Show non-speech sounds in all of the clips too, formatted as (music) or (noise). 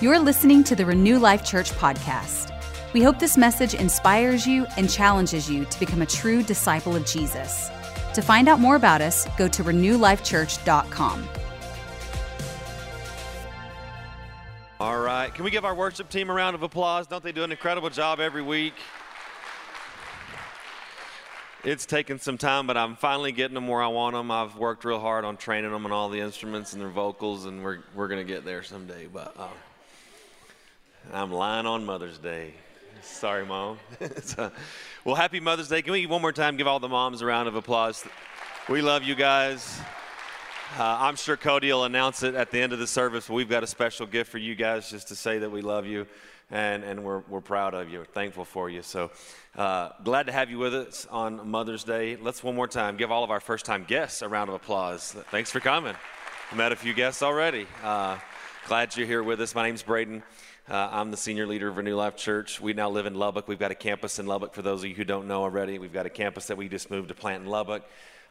You're listening to the Renew Life Church podcast. We hope this message inspires you and challenges you to become a true disciple of Jesus. To find out more about us, go to renewlifechurch.com. All right. Can we give our worship team a round of applause? Don't they do an incredible job every week? It's taken some time, but I'm finally getting them where I want them. I've worked real hard on training them on all the instruments and their vocals, and we're, we're going to get there someday. But uh, I'm lying on Mother's Day. Sorry, Mom. (laughs) so, well, happy Mother's Day. Can we one more time give all the moms a round of applause? We love you guys. Uh, I'm sure Cody will announce it at the end of the service, we've got a special gift for you guys just to say that we love you and, and we're, we're proud of you, we're thankful for you. So uh, glad to have you with us on Mother's Day. Let's one more time give all of our first time guests a round of applause. Thanks for coming. Met a few guests already. Uh, glad you're here with us. My name's Braden. Uh, I'm the senior leader of Renew Life Church. We now live in Lubbock. We've got a campus in Lubbock for those of you who don't know already. We've got a campus that we just moved to plant in Lubbock.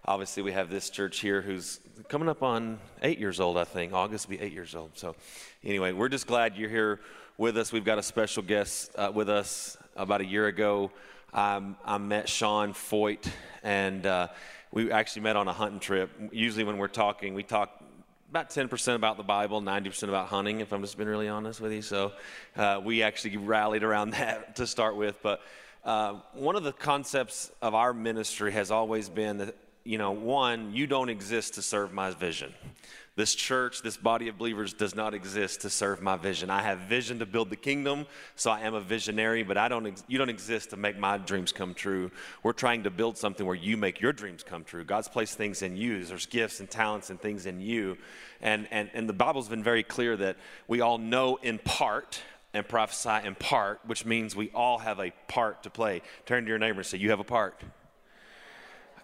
Obviously, we have this church here who's coming up on eight years old, I think. August will be eight years old. So, anyway, we're just glad you're here with us. We've got a special guest uh, with us. About a year ago, um, I met Sean Feucht, and uh, we actually met on a hunting trip. Usually, when we're talking, we talk about 10% about the Bible, 90% about hunting, if I'm just being really honest with you. So uh, we actually rallied around (laughs) that to start with. But uh, one of the concepts of our ministry has always been that, you know, one, you don't exist to serve my vision. This church, this body of believers does not exist to serve my vision. I have vision to build the kingdom, so I am a visionary, but I don't you don't exist to make my dreams come true. We're trying to build something where you make your dreams come true. God's placed things in you. There's gifts and talents and things in you. And and and the Bible's been very clear that we all know in part and prophesy in part, which means we all have a part to play. Turn to your neighbor and say, You have a part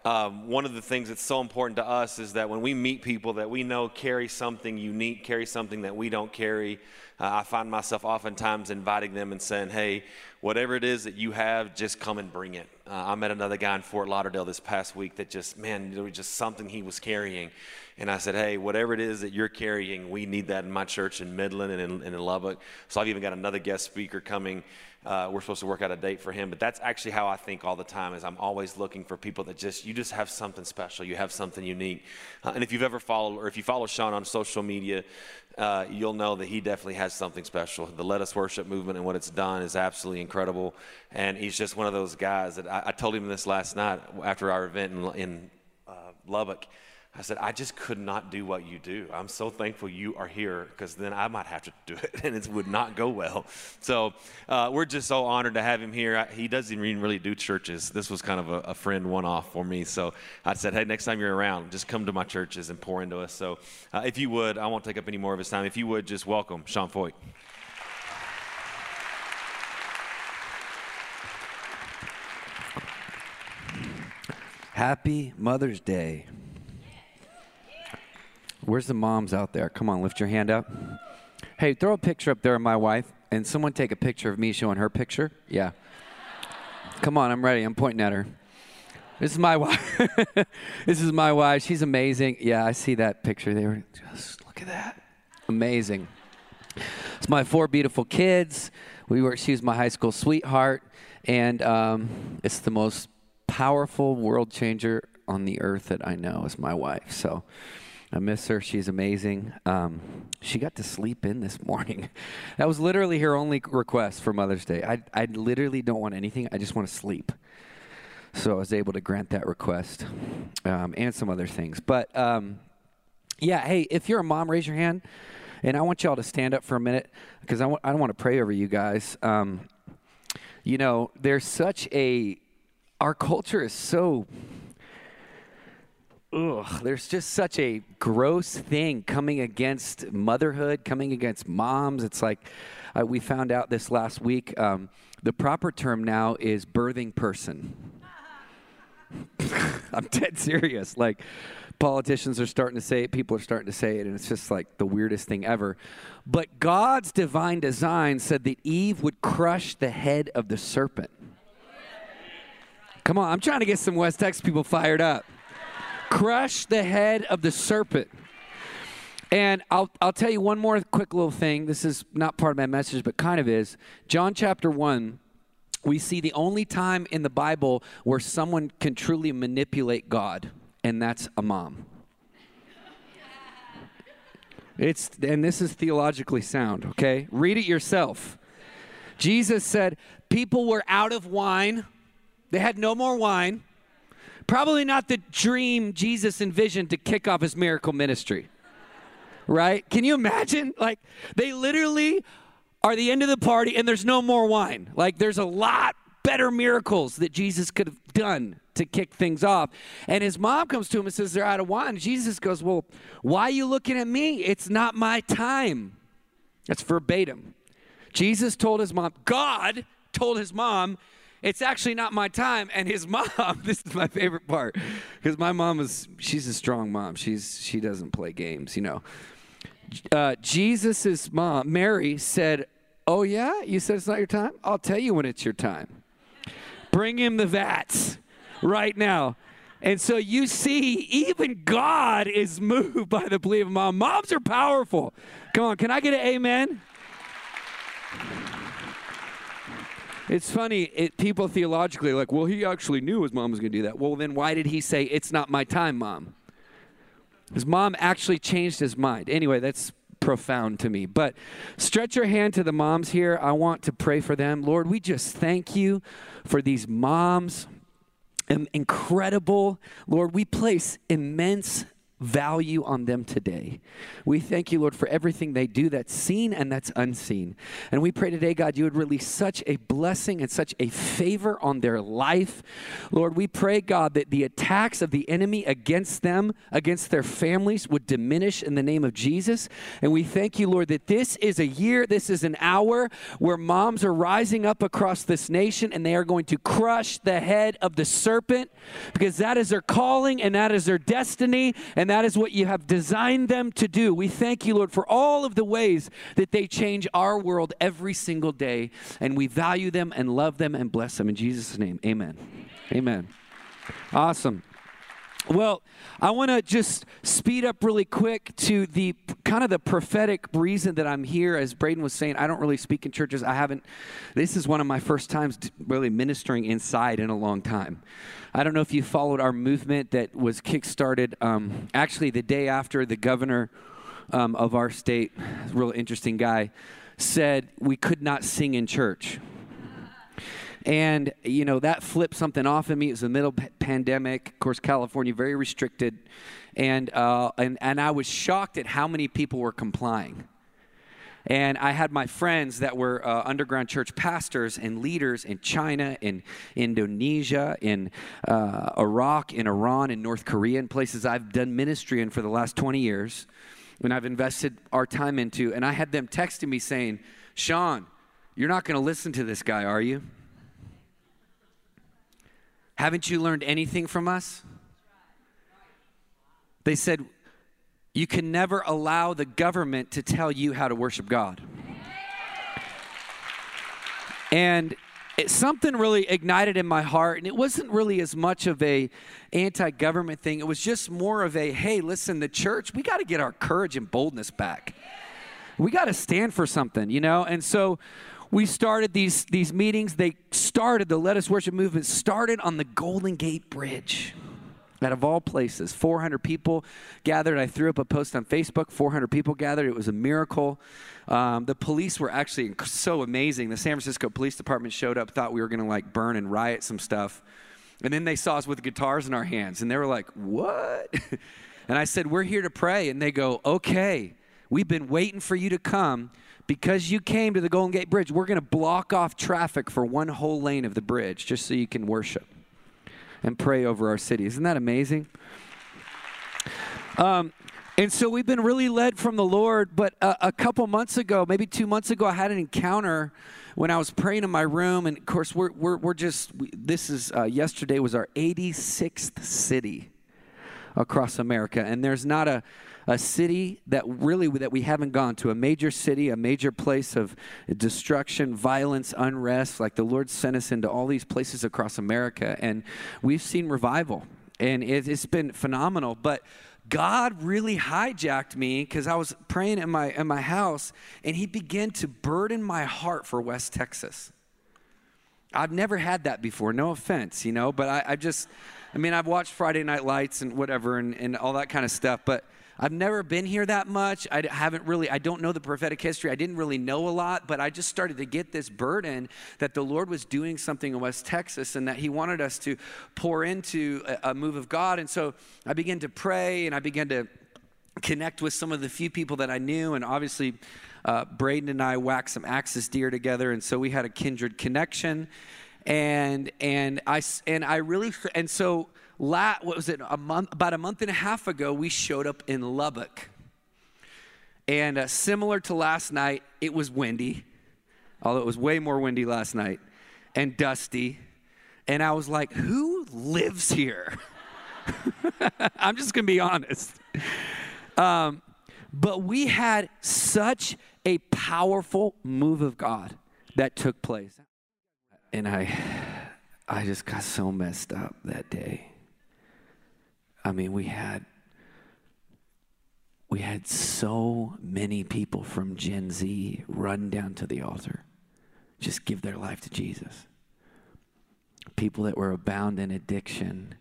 um, one of the things that's so important to us is that when we meet people that we know carry something unique, carry something that we don't carry, uh, I find myself oftentimes inviting them and saying, hey, whatever it is that you have, just come and bring it. Uh, I met another guy in Fort Lauderdale this past week that just, man, there was just something he was carrying. And I said, hey, whatever it is that you're carrying, we need that in my church in Midland and in, and in Lubbock. So I've even got another guest speaker coming uh, we're supposed to work out a date for him, but that's actually how I think all the time. Is I'm always looking for people that just you just have something special, you have something unique. Uh, and if you've ever followed or if you follow Sean on social media, uh, you'll know that he definitely has something special. The Let Us Worship movement and what it's done is absolutely incredible. And he's just one of those guys that I, I told him this last night after our event in, in uh, Lubbock. I said, I just could not do what you do. I'm so thankful you are here because then I might have to do it (laughs) and it would not go well. So uh, we're just so honored to have him here. He doesn't even really do churches. This was kind of a, a friend one off for me. So I said, hey, next time you're around, just come to my churches and pour into us. So uh, if you would, I won't take up any more of his time. If you would, just welcome Sean Feucht. Happy Mother's Day. Where's the moms out there? Come on, lift your hand up. Hey, throw a picture up there of my wife, and someone take a picture of me showing her picture. Yeah. Come on, I'm ready. I'm pointing at her. This is my (laughs) wife. this is my wife. She's amazing. Yeah, I see that picture there. Just look at that. Amazing. It's my four beautiful kids. We were. She was my high school sweetheart, and um, it's the most powerful world changer on the earth that I know is my wife. So. I miss her. She's amazing. Um, she got to sleep in this morning. (laughs) That was literally her only request for Mother's Day. I, I literally don't want anything. I just want to sleep. So I was able to grant that request um, and some other things. But um, yeah, hey, if you're a mom, raise your hand. And I want y'all to stand up for a minute because I, w- I don't want to pray over you guys. Um, you know, there's such a, our culture is so ugh, there's just such a gross thing coming against motherhood, coming against moms. It's like uh, we found out this last week. Um, the proper term now is birthing person. (laughs) I'm dead serious. Like, politicians are starting to say it, people are starting to say it, and it's just like the weirdest thing ever. But God's divine design said that Eve would crush the head of the serpent. Come on, I'm trying to get some West Texas people fired up crush the head of the serpent. And I'll, I'll tell you one more quick little thing. This is not part of my message, but kind of is. John chapter 1, we see the only time in the Bible where someone can truly manipulate God, and that's a mom. It's and this is theologically sound, okay? Read it yourself. Jesus said, People were out of wine. They had no more wine. Probably not the dream Jesus envisioned to kick off his miracle ministry. Right? Can you imagine? Like, they literally are the end of the party and there's no more wine. Like, there's a lot better miracles that Jesus could have done to kick things off. And his mom comes to him and says, They're out of wine. Jesus goes, Well, why are you looking at me? It's not my time. That's verbatim. Jesus told his mom, God told his mom, it's actually not my time. And his (laughs) mom, this is my favorite part, because my mom is, she's a strong mom. She's, she doesn't play games, you know. Uh, Jesus's mom, Mary, said, Oh, yeah? You said it's not your time? I'll tell you when it's your time. Bring him the vats right now. And so you see, even God is moved by the plea of mom. Moms are powerful. Come on, can I get an amen? It's funny, it, people theologically like, well, he actually knew his mom was going to do that. Well, then why did he say, it's not my time, mom? His mom actually changed his mind. Anyway, that's profound to me. But stretch your hand to the moms here. I want to pray for them. Lord, we just thank you for these moms. Incredible. Lord, we place immense value on them today. We thank you, Lord, for everything they do that's seen and that's unseen. And we pray today, God, you would release such a blessing and such a favor on their life. Lord, we pray, God, that the attacks of the enemy against them, against their families, would diminish in the name of Jesus. And we thank you, Lord, that this is a year, this is an hour where moms are rising up across this nation and they are going to crush the head of the serpent because that is their calling and that is their destiny. And that is what you have designed them to do. We thank you, Lord, for all of the ways that they change our world every single day. And we value them and love them and bless them. In Jesus' name, amen. Amen. Awesome. Well, I want to just speed up really quick to the kind of the prophetic reason that I'm here. As Braden was saying, I don't really speak in churches. I haven't, this is one of my first times really ministering inside in a long time. I don't know if you followed our movement that was kickstarted um, actually the day after the governor um, of our state, real interesting guy, said we could not sing in church. And, you know, that flipped something off in me. It was the middle pandemic. Of course, California, very restricted. And, uh, and, and I was shocked at how many people were complying. And I had my friends that were uh, underground church pastors and leaders in China, in Indonesia, in uh, Iraq, in Iran, in North Korea, in places I've done ministry in for the last 20 years, and I've invested our time into. And I had them texting me saying, Sean, you're not going to listen to this guy, are you? Haven't you learned anything from us? They said, you can never allow the government to tell you how to worship God. And it, something really ignited in my heart and it wasn't really as much of a anti-government thing it was just more of a hey listen the church we got to get our courage and boldness back we got to stand for something you know and so we started these these meetings they started the let us worship movement started on the golden gate bridge out of all places, 400 people gathered. I threw up a post on Facebook. 400 people gathered. It was a miracle. Um, the police were actually so amazing. The San Francisco Police Department showed up, thought we were going to like burn and riot some stuff. And then they saw us with guitars in our hands and they were like, What? (laughs) and I said, We're here to pray. And they go, Okay, we've been waiting for you to come. Because you came to the Golden Gate Bridge, we're going to block off traffic for one whole lane of the bridge just so you can worship and pray over our city. Isn't that amazing? Um, and so we've been really led from the Lord. But a, a, couple months ago, maybe two months ago, I had an encounter when I was praying in my room. And of course, we're, we're, we're just, we, this is, uh, yesterday was our 86th city across America. And there's not a, a city that really that we haven't gone to a major city a major place of destruction violence unrest like the lord sent us into all these places across america and we've seen revival and it, has been phenomenal but God really hijacked me because I was praying in my in my house, and He began to burden my heart for West Texas. I've never had that before. No offense, you know, but I, I just, I mean, I've watched Friday Night Lights and whatever and, and all that kind of stuff, but I've never been here that much. I haven't really, I don't know the prophetic history. I didn't really know a lot, but I just started to get this burden that the Lord was doing something in West Texas and that He wanted us to pour into a, a move of God. And so I began to pray and I began to connect with some of the few people that I knew. And obviously, uh, Braden and I waxed some axis deer together. And so we had a kindred connection. And, and I, and I really, and so la, what was it, a month, about a month and a half ago, we showed up in Lubbock. And uh, similar to last night, it was windy, although it was way more windy last night, and dusty. And I was like, who lives here? (laughs) I'm just going to be honest. Um, but we had such a powerful move of God that took place. And I, I just got so messed up that day. I mean, we had we had so many people from Gen Z run down to the altar, just give their life to Jesus. People that were abound in addiction,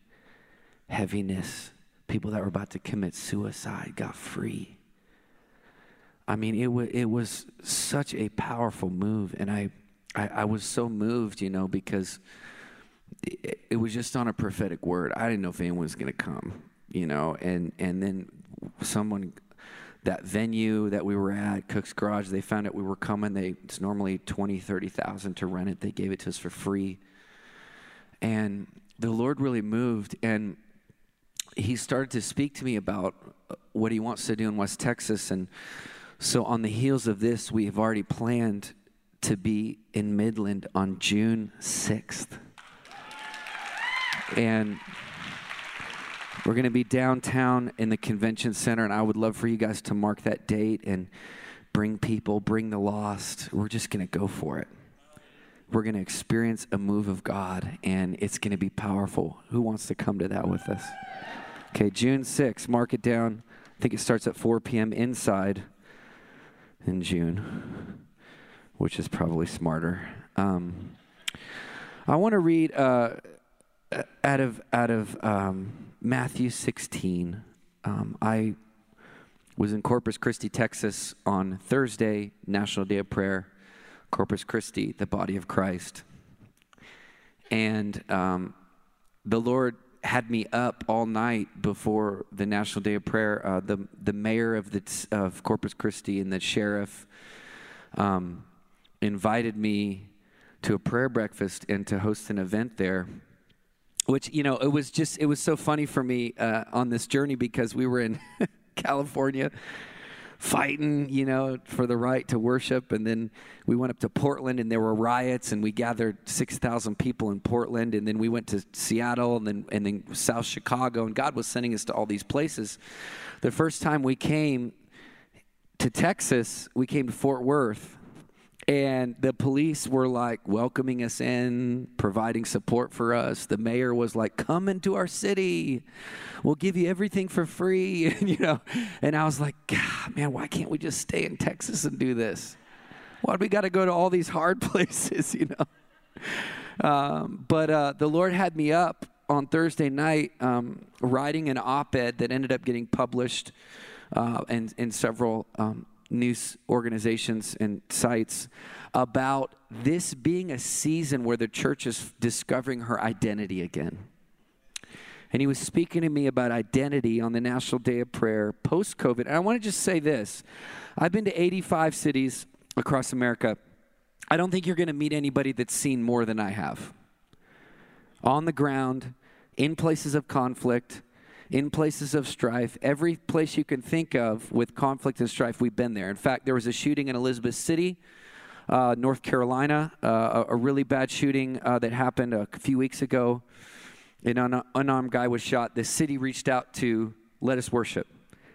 heaviness, people that were about to commit suicide got free. I mean, it, w- it was such a powerful move, and I, I, I was so moved, you know, because it, it was just on a prophetic word. I didn't know if anyone was going to come, you know, and and then someone that venue that we were at, Cook's Garage, they found out we were coming. They it's normally 20, 30,000 to rent it. They gave it to us for free. And the Lord really moved and he started to speak to me about uh, what he wants to do in West Texas and so on the heels of this, we have already planned to be in Midland on June 6th. And we're going to be downtown in the convention center, and I would love for you guys to mark that date and bring people, bring the lost. We're just going to go for it. We're going to experience a move of God, and it's going to be powerful. Who wants to come to that with us? Okay, June 6th, mark it down. I think it starts at 4 p.m. inside in June, which is probably smarter. Um, I want to read uh, out of out of um, Matthew 16. Um, I was in Corpus Christi, Texas on Thursday, National Day of Prayer. Corpus Christi, the body of Christ. And um, the Lord had me up all night before the National Day of Prayer. Uh, the the mayor of the of Corpus Christi and the sheriff um, invited me to a prayer breakfast and to host an event there. Which you know, it was just it was so funny for me uh, on this journey because we were in (laughs) California fighting, you know, for the right to worship. And then we went up to Portland and there were riots and we gathered 6,000 people in Portland. And then we went to Seattle and then, and then South Chicago. And God was sending us to all these places. The first time we came to Texas, we came to Fort Worth. And the police were like welcoming us in, providing support for us. The mayor was like, "Come into our city, we'll give you everything for free." (laughs) And, you know, and I was like, "God, man, why can't we just stay in Texas and do this? Why do we got to go to all these hard (laughs) places?" You know. Um, but uh, the Lord had me up on Thursday night um, writing an op-ed that ended up getting published uh, in, in several um, news organizations and sites about this being a season where the church is discovering her identity again. And he was speaking to me about identity on the National Day of Prayer post COVID. And I want to just say this I've been to 85 cities across America. I don't think you're going to meet anybody that's seen more than I have. On the ground, in places of conflict, in places of strife. Every place you can think of with conflict and strife, we've been there. In fact, there was a shooting in Elizabeth City, uh, North Carolina, uh, a, a, really bad shooting uh, that happened a few weeks ago. An un- unarmed guy was shot. The city reached out to let us worship.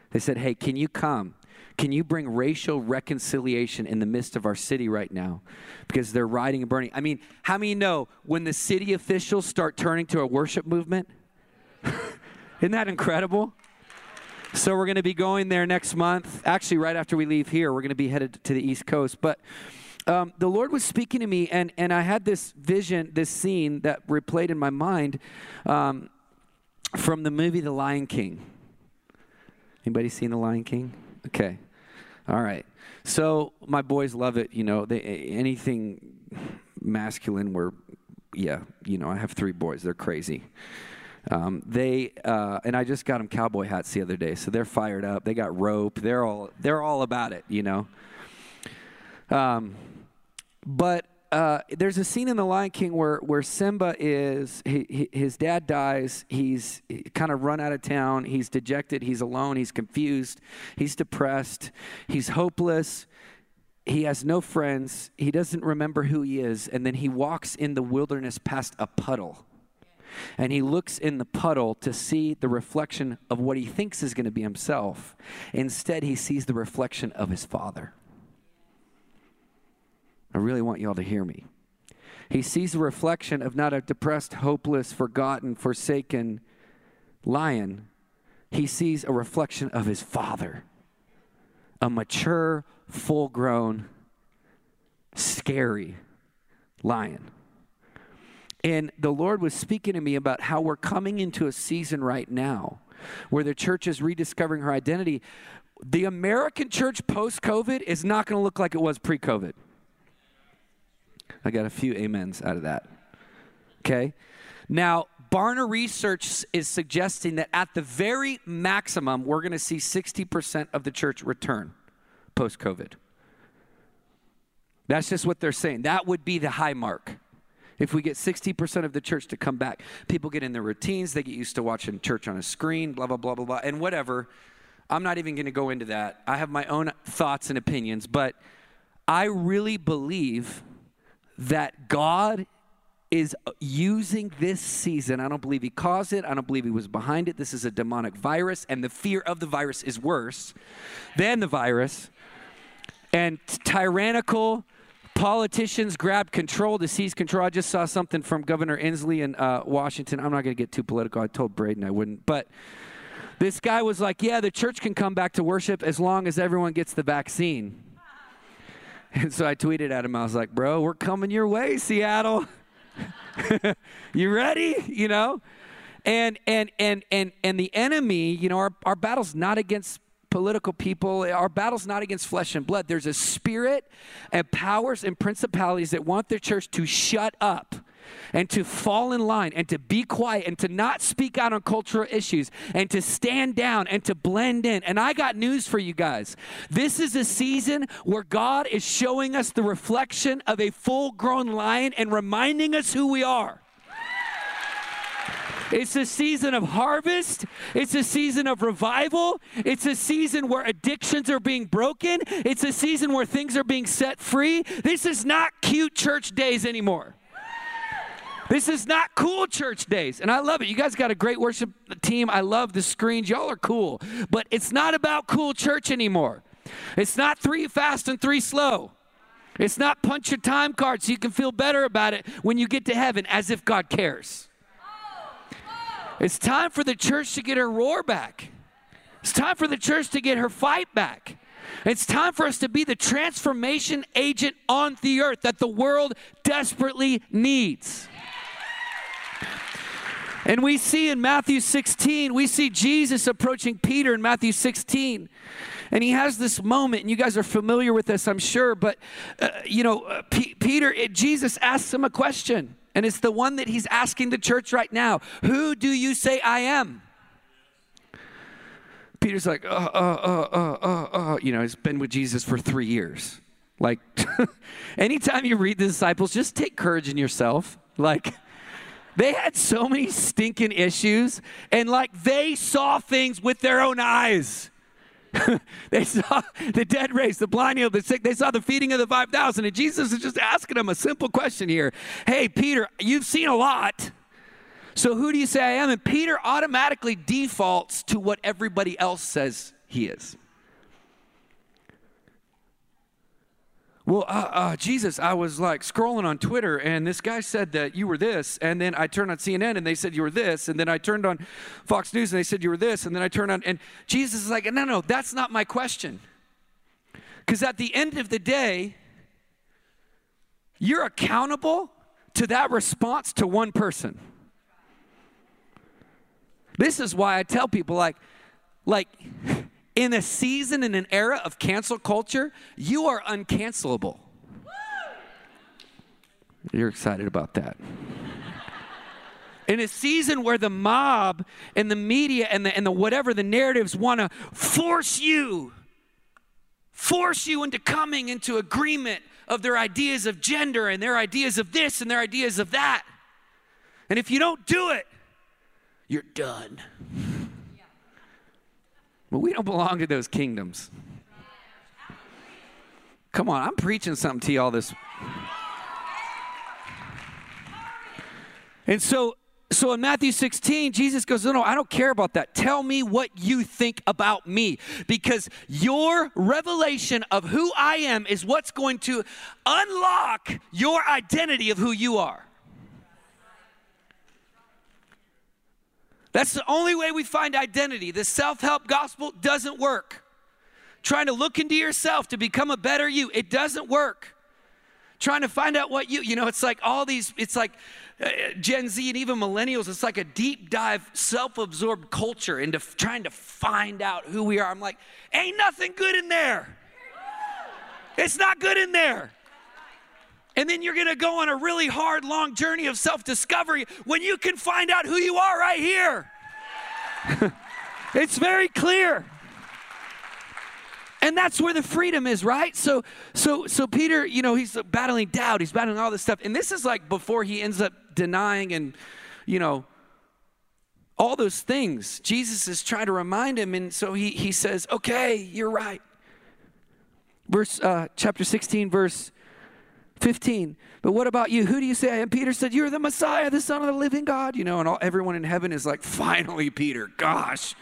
They said, Hey, can you come? Can you bring racial reconciliation in the midst of our city right now? Because they're rioting and burning. I mean, how many know when the city officials start turning to a worship movement? (laughs) Isn't that incredible? So we're going to be going there next month. Actually, right after we leave here, we're going to be headed to the East Coast. But um, the Lord was speaking to me, and, and I had this vision, this scene that replayed in my mind um, from the movie The Lion King. Anybody seen The Lion King? Okay. All right. So my boys love it. You know, they, anything masculine, we're, yeah, you know, I have three boys. They're crazy. Um, they uh, and I just got them cowboy hats the other day, so they're fired up. They got rope. They're all they're all about it, you know. Um, but uh, there's a scene in The Lion King where, where Simba is, he, he, his dad dies. He's kind of run out of town. He's dejected. He's alone. He's confused. He's depressed. He's hopeless. He has no friends. He doesn't remember who he is. And then he walks in the wilderness past a puddle. And he looks in the puddle to see the reflection of what he thinks is going to be himself. Instead, he sees the reflection of his father. I really want y'all to hear me. He sees the reflection of not a depressed, hopeless, forgotten, forsaken lion. He sees a reflection of his father, a mature, full grown, scary lion. And the Lord was speaking to me about how we're coming into a season right now where the church is rediscovering her identity. The American church post COVID is not going to look like it was pre COVID. I got a few amens out of that. Okay? Now, Barna Research is suggesting that at the very maximum, we're going to see 60% of the church return post COVID. That's just what they're saying. That would be the high mark. If we get 60% of the church to come back, people get in their routines, they get used to watching church on a screen, blah, blah, blah, blah, blah, and whatever. I'm not even going to go into that. I have my own thoughts and opinions, but I really believe that God is using this season. I don't believe he caused it. I don't believe he was behind it. This is a demonic virus, and the fear of the virus is worse than the virus. And tyrannical politicians grabbed control to seize control. I just saw something from Governor Inslee in uh, Washington. I'm not going to get too political. I told Braden I wouldn't. But this guy was like, Yeah, the church can come back to worship as long as everyone gets the vaccine. And so I tweeted at him, I was like, bro, we're coming your way, Seattle. (laughs) you ready? You know? And and and and and the enemy, you know, our, our battle's not against political people. Our battle's not against flesh and blood. There's a spirit and powers and principalities that want the church to shut up and to fall in line and to be quiet and to not speak out on cultural issues and to stand down and to blend in. And I got news for you guys. This is a season where God is showing us the reflection of a full grown lion and reminding us who we are. It's a season of harvest. It's a season of revival. It's a season where addictions are being broken. It's a season where things are being set free. This is not cute church days anymore. This is not cool church days. And I love it. You guys got a great worship team. I love the screens. Y'all are cool. But it's not about cool church anymore. It's not three fast and three slow. It's not punch your time card so you can feel better about it when you get to heaven as if God cares. It's time for the church to get her roar back. It's time for the church to get her fight back. It's time for us to be the transformation agent on the earth that the world desperately needs. And we see in Matthew 16, we see Jesus approaching Peter in Matthew 16. And he has this moment, and you guys are familiar with this, I'm sure, but, uh, you know, uh, P- Peter, it, Jesus asks him a question, and it's the one that he's asking the church right now Who do you say I am? Peter's like, uh, uh, uh, uh, uh, uh. You know, he's been with Jesus for three years. Like, (laughs) anytime you read the disciples, just take courage in yourself. Like, they had so many stinking issues, and like they saw things with their own eyes. (laughs) they saw the dead raised, the blind healed, the sick. They saw the feeding of the 5,000. And Jesus is just asking them a simple question here Hey, Peter, you've seen a lot. So who do you say I am? And Peter automatically defaults to what everybody else says he is. Well, uh, uh, Jesus, I was like scrolling on Twitter and this guy said that you were this. And then I turned on CNN and they said you were this. And then I turned on Fox News and they said you were this. And then I turned on, and Jesus is like, no, no, that's not my question. Because at the end of the day, you're accountable to that response to one person. This is why I tell people, like, like, in a season, in an era of cancel culture, you are uncancelable. You're excited about that. In a season where the mob and the media and the, and the whatever the narratives want to force you, force you into coming into agreement of their ideas of gender and their ideas of this and their ideas of that. And if you don't do it, you're done. But we don't belong to those kingdoms. Come on, I'm preaching something to y'all this. And so, so in Matthew 16, Jesus goes, No, no, I don't care about that. Tell me what you think about me. Because your revelation of who I am is what's going to unlock your identity of who you are. That's the only way we find identity. The self help gospel doesn't work. Trying to look into yourself to become a better you, it doesn't work. Trying to find out what you, you know, it's like all these, it's like uh, Gen Z and even millennials, it's like a deep dive, self absorbed culture into f- trying to find out who we are. I'm like, ain't nothing good in there. It's not good in there. And then you're gonna go on a really hard, long journey of self discovery when you can find out who you are right here. (laughs) it's very clear. And that's where the freedom is, right? So, so, so Peter, you know, he's battling doubt, he's battling all this stuff, and this is like before he ends up denying and, you know, all those things. Jesus is trying to remind him, and so he he says, "Okay, you're right." Verse uh, chapter 16, verse 15. But what about you? Who do you say I am? Peter said, You're the Messiah, the Son of the living God. You know, and all, everyone in heaven is like, Finally, Peter, gosh.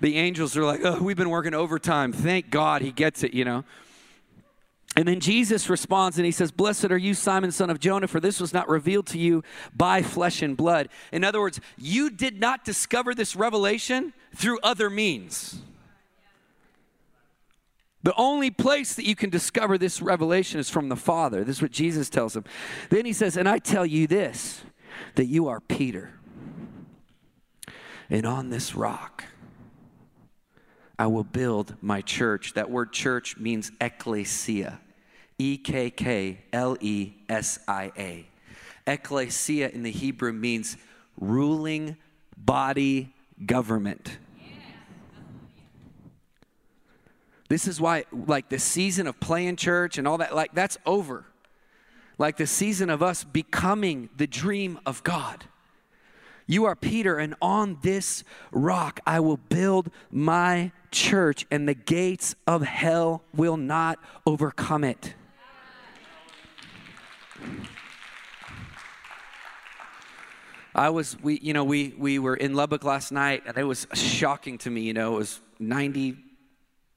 The angels are like, Oh, we've been working overtime. Thank God he gets it, you know. And then Jesus responds and he says, Blessed are you, Simon, son of Jonah, for this was not revealed to you by flesh and blood. In other words, you did not discover this revelation through other means. The only place that you can discover this revelation is from the Father. This is what Jesus tells him. Then he says, And I tell you this, that you are Peter. And on this rock, I will build my church. That word church means ecclesia. E K K L E S I A. Ecclesia in the Hebrew means ruling body government. This is why, like, the season of playing church and all that, like, that's over. Like, the season of us becoming the dream of God. You are Peter, and on this rock I will build my church, and the gates of hell will not overcome it. I was, we, you know, we, we were in Lubbock last night, and it was shocking to me. You know, it was 90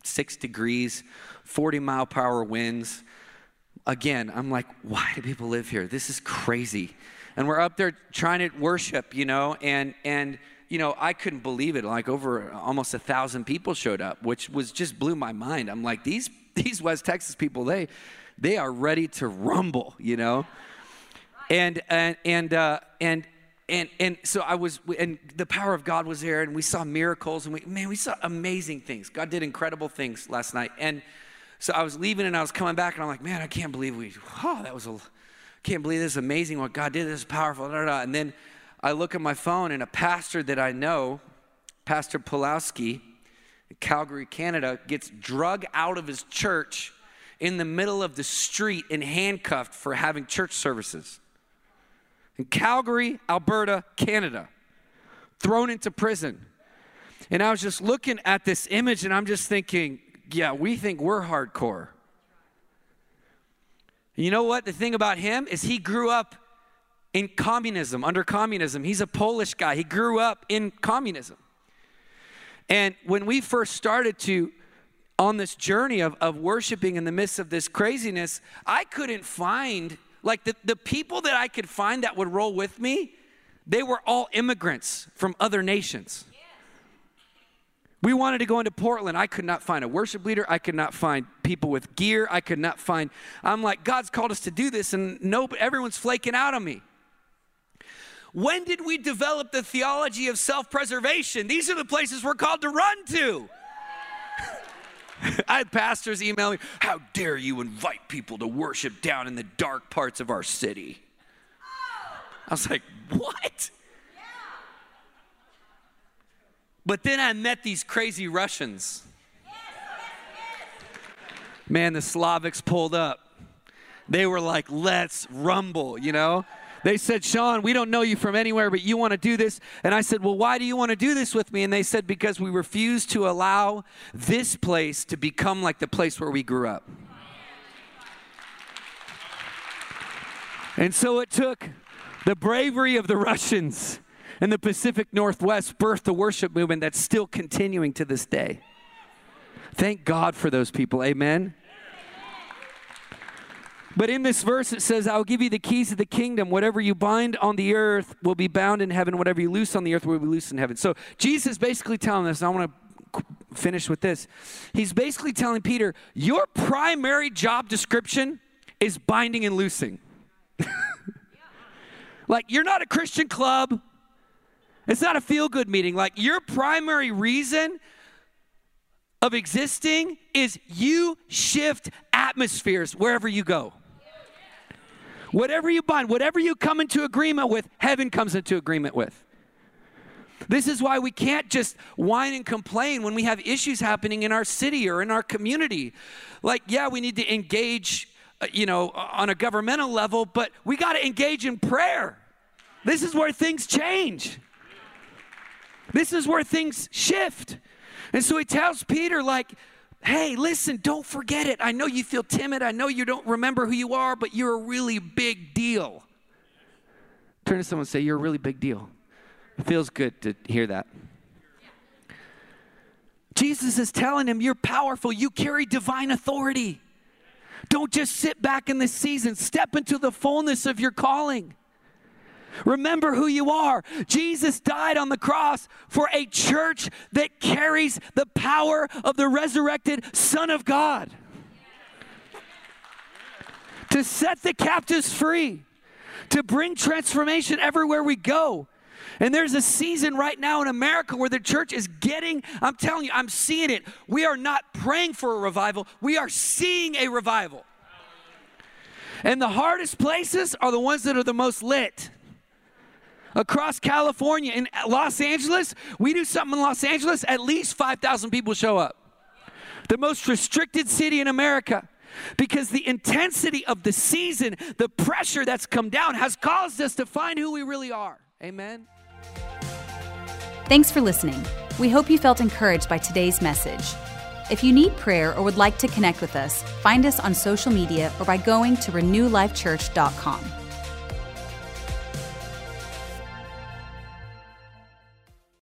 six degrees, 40 mile per hour winds. Again, I'm like, why do people live here? This is crazy. And we're up there trying to worship, you know, and and you know, I couldn't believe it. Like over almost a thousand people showed up, which was just blew my mind. I'm like, these (laughs) these West Texas people, they they are ready to rumble, you know. And and and uh, and and and so I was, and the power of God was there, and we saw miracles, and we man, we saw amazing things. God did incredible things last night, and so I was leaving, and I was coming back, and I'm like, man, I can't believe we, oh, that was a, can't believe this is amazing what God did. This is powerful, da, da, and then I look at my phone, and a pastor that I know, Pastor Pawlowski, Calgary, Canada, gets drug out of his church in the middle of the street and handcuffed for having church services in Calgary, Alberta, Canada, thrown into prison. And I was just looking at this image and I'm just thinking, yeah, we think we're hardcore. You know what? The thing about him is he grew up in communism, under communism. He's a Polish guy. He grew up in communism. And when we first started to on this journey of, of worshiping in the midst of this craziness, I couldn't find, like, the, the people that I could find that would roll with me, they were all immigrants from other nations. We wanted to go into Portland. I could not find a worship leader. I could not find people with gear. I could not find. I'm like, God's called us to do this, and no, everyone's flaking out on me. When did we develop the theology of self preservation? These are the places we're called to run to. (laughs) I had pastors emailing, How dare you invite people to worship down in the dark parts of our city? I was like, What? But then I met these crazy Russians. Man, the Slavics pulled up. They were like, Let's rumble, you know? They said, Sean, we don't know you from anywhere, but you want to do this. And I said, Well, why do you want to do this with me? And they said, Because we refuse to allow this place to become like the place where we grew up. And so it took the bravery of the Russians and the Pacific Northwest birthed the worship movement that's still continuing to this day. Thank God for those people. Amen. But in this verse, it says, I'll give you the keys of the kingdom. Whatever you bind on the earth will be bound in heaven. Whatever you loose on the earth will be loose in heaven. So Jesus basically telling us, I want to finish with this. He's basically telling Peter, Your primary job description is binding and loosing. (laughs) like, you're not a Christian club, it's not a feel good meeting. Like, your primary reason of existing is you shift atmospheres wherever you go. Whatever you bind, whatever you come into agreement with, heaven comes into agreement with. This is why we can't just whine and complain when we have issues happening in our city or in our community. Like, yeah, we need to engage, uh, you know, on a governmental level, but we got to engage in prayer. This is where things change. This is where things shift. And so he tells Peter, like, hey, listen, don't forget it. I know you feel timid. I know you don't remember who you are, but you're a really big deal. Turn to someone and say, You're a really big deal. It feels good to hear that. Jesus is telling him, You're powerful. You carry divine authority. Don't just sit back in this season, step into the fullness of your calling. Remember who you are. Jesus died on the cross for a church that carries the power of the resurrected Son of God. To set the captives free, to bring transformation everywhere we go. And there's a season right now in America where the church is getting, I'm telling you, I'm seeing it. We are not praying for a revival, we are seeing a revival. And the hardest places are the ones that are the most lit across California, in Los Angeles, we do something in Los Angeles, at least 5,000 people show up. The most restricted city in America. Because the intensity of the season, the pressure that's come down, has caused us to find who we really are. Amen. Thanks for listening. We hope you felt encouraged by today's message. If you need prayer or would like to connect with us, find us on social media or by going to renewlifechurch.com.